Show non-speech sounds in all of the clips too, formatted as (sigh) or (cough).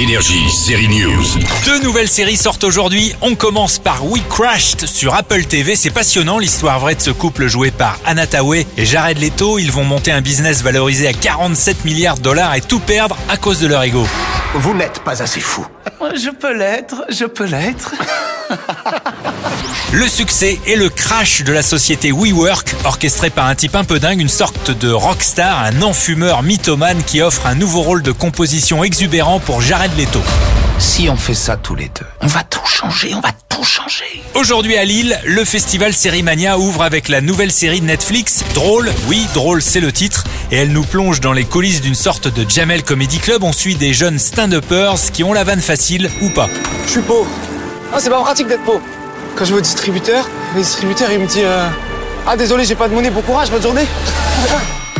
Énergie, série news. Deux nouvelles séries sortent aujourd'hui. On commence par We Crashed sur Apple TV. C'est passionnant, l'histoire vraie de ce couple joué par Anna Tawai et Jared Leto. Ils vont monter un business valorisé à 47 milliards de dollars et tout perdre à cause de leur ego. Vous n'êtes pas assez fou. Je peux l'être, je peux l'être. (laughs) Le succès et le crash de la société WeWork, orchestré par un type un peu dingue, une sorte de rockstar, un enfumeur mythomane qui offre un nouveau rôle de composition exubérant pour Jared Leto. Si on fait ça tous les deux, on va tout changer, on va tout changer. Aujourd'hui à Lille, le festival Sérimania ouvre avec la nouvelle série de Netflix, Drôle, oui, Drôle c'est le titre, et elle nous plonge dans les coulisses d'une sorte de Jamel Comedy Club. On suit des jeunes stand-uppers qui ont la vanne facile ou pas. Je suis pauvre. Ah, c'est pas pratique d'être pauvre. Quand je vais au distributeur, le distributeur il me dit euh, Ah désolé, j'ai pas de monnaie, bon courage, bonne journée.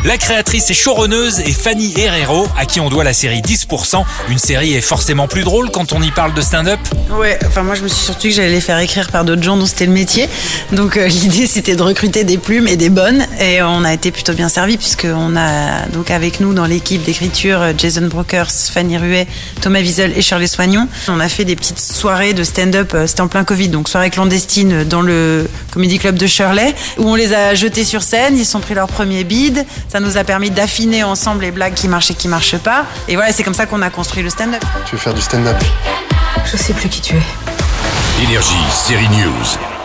La créatrice et showrunneuse est Fanny Herrero, à qui on doit la série 10%. Une série est forcément plus drôle quand on y parle de stand-up. Ouais, enfin moi je me suis surtout dit que j'allais les faire écrire par d'autres gens dont c'était le métier. Donc euh, (laughs) l'idée c'était de recruter des plumes et des bonnes et on a été plutôt bien servi puisqu'on a donc avec nous dans l'équipe d'écriture euh, Jason Brokers, Fanny Ruet, Thomas Wiesel et Charlie Soignon. On a fait des petites soirées de stand-up, euh, c'était en plein Covid, donc soirée clandestine dans le Comedy Club de Shirley où on les a jetés sur scène, ils se sont pris leur premier bid. Ça nous a permis d'affiner ensemble les blagues qui marchent et qui marchent pas. Et voilà, c'est comme ça qu'on a construit le stand-up. Tu veux faire du stand-up? Je sais plus qui tu es. Énergie, série news.